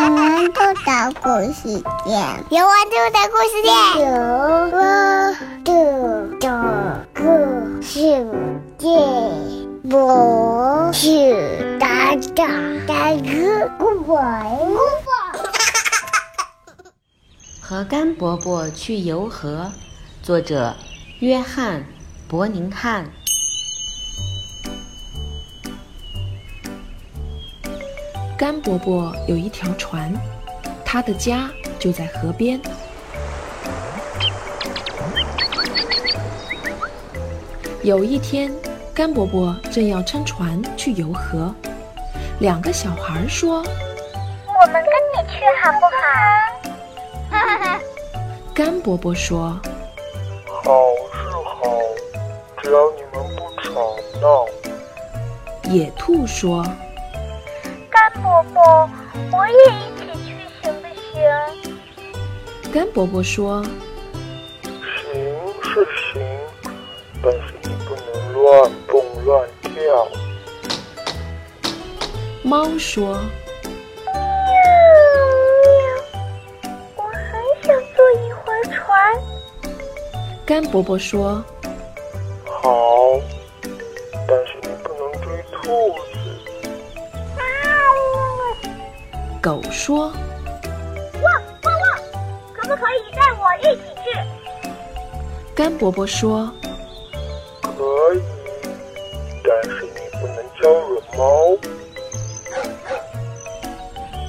我们都的故事店，有我住的故事店，有我住的故事店。我是大大大哥，姑婆，姑婆。和甘伯伯去游河，作者约翰·伯宁汉。甘伯伯有一条船，他的家就在河边。有一天，甘伯伯正要撑船去游河，两个小孩说：“我们跟你去好不好？”哈哈。甘伯伯说：“好是好，只要你们不吵闹。”野兔说。伯伯，我也一起去行不行？甘伯伯说：“行是行，但是你不能乱蹦乱跳。”猫说：“喵喵，我很想坐一会儿船。”甘伯伯说：“可不可以带我一起去？”甘伯伯说：“可以，但是你不能招惹猫。”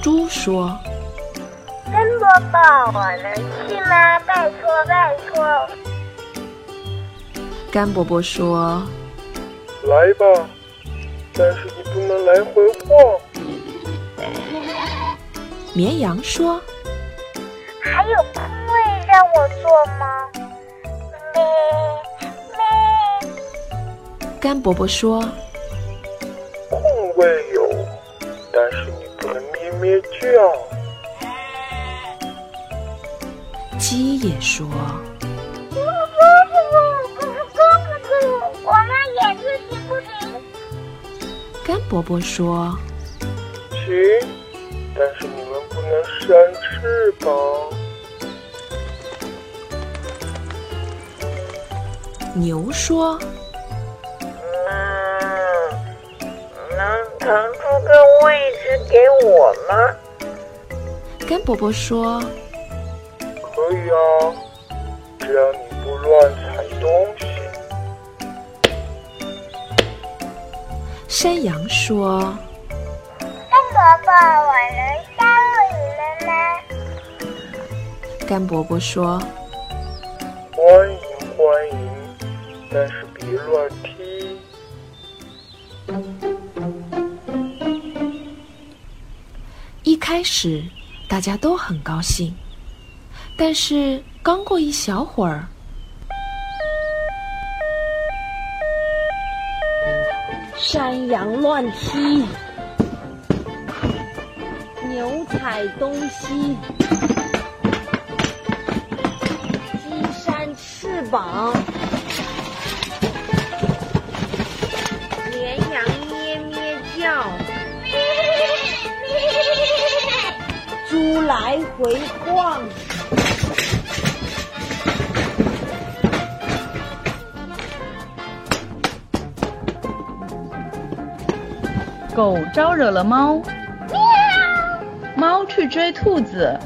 猪说：“甘伯伯，我能去吗？拜托拜托。”甘伯伯说：“来吧，但是你不能来回晃。”绵羊说：“还有空位让我坐吗？”咩咩。甘伯伯说：“空位有，但是你不能咩咩叫。”鸡也说：“不不不不不不，我们也去行不行？”甘伯伯说：“行，但是你们。”不能扇翅膀。牛说：“嗯，能腾出个位置给我吗？”甘伯伯说：“可以啊，只要你不乱踩东西。”山羊说：“甘伯伯，我能加入你们吗。”甘伯伯说：“欢迎欢迎，但是别乱踢。”一开始大家都很高兴，但是刚过一小会儿，山羊乱踢，牛踩东西。膀，来回晃，狗招惹了猫，猫去追兔子，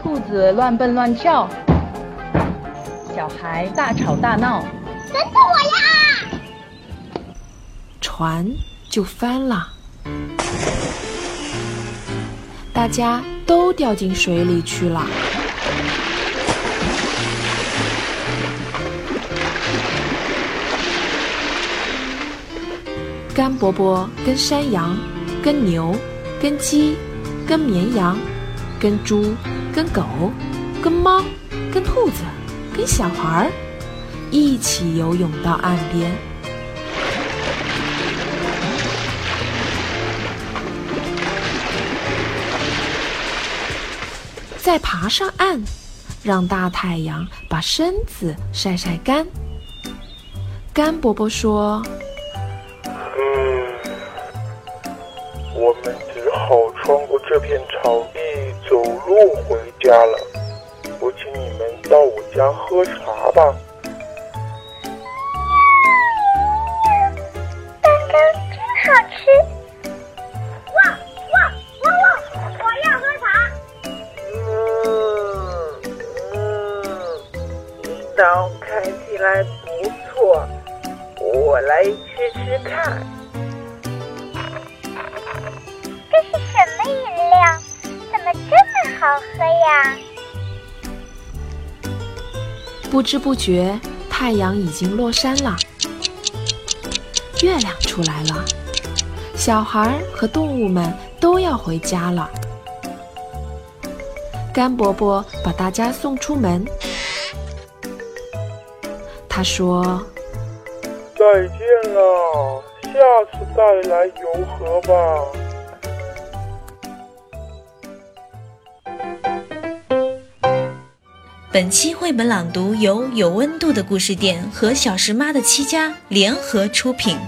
兔子乱蹦乱跳。小孩大吵大闹，等等我呀！船就翻了，大家都掉进水里去了。甘伯伯跟山羊、跟牛、跟鸡、跟绵羊、跟猪、跟狗、跟猫、跟兔子。跟小孩儿一起游泳到岸边，再爬上岸，让大太阳把身子晒晒干。干伯伯说：“嗯，我们只好穿过这片草地走路回家了。我请你们到我家喝茶吧。看起来不错，我来吃吃看。这是什么饮料？怎么这么好喝呀？不知不觉，太阳已经落山了，月亮出来了，小孩和动物们都要回家了。甘伯伯把大家送出门，他说再见了，下次再来游河吧。本期绘本朗读由有温度的故事店和小石妈的七家联合出品。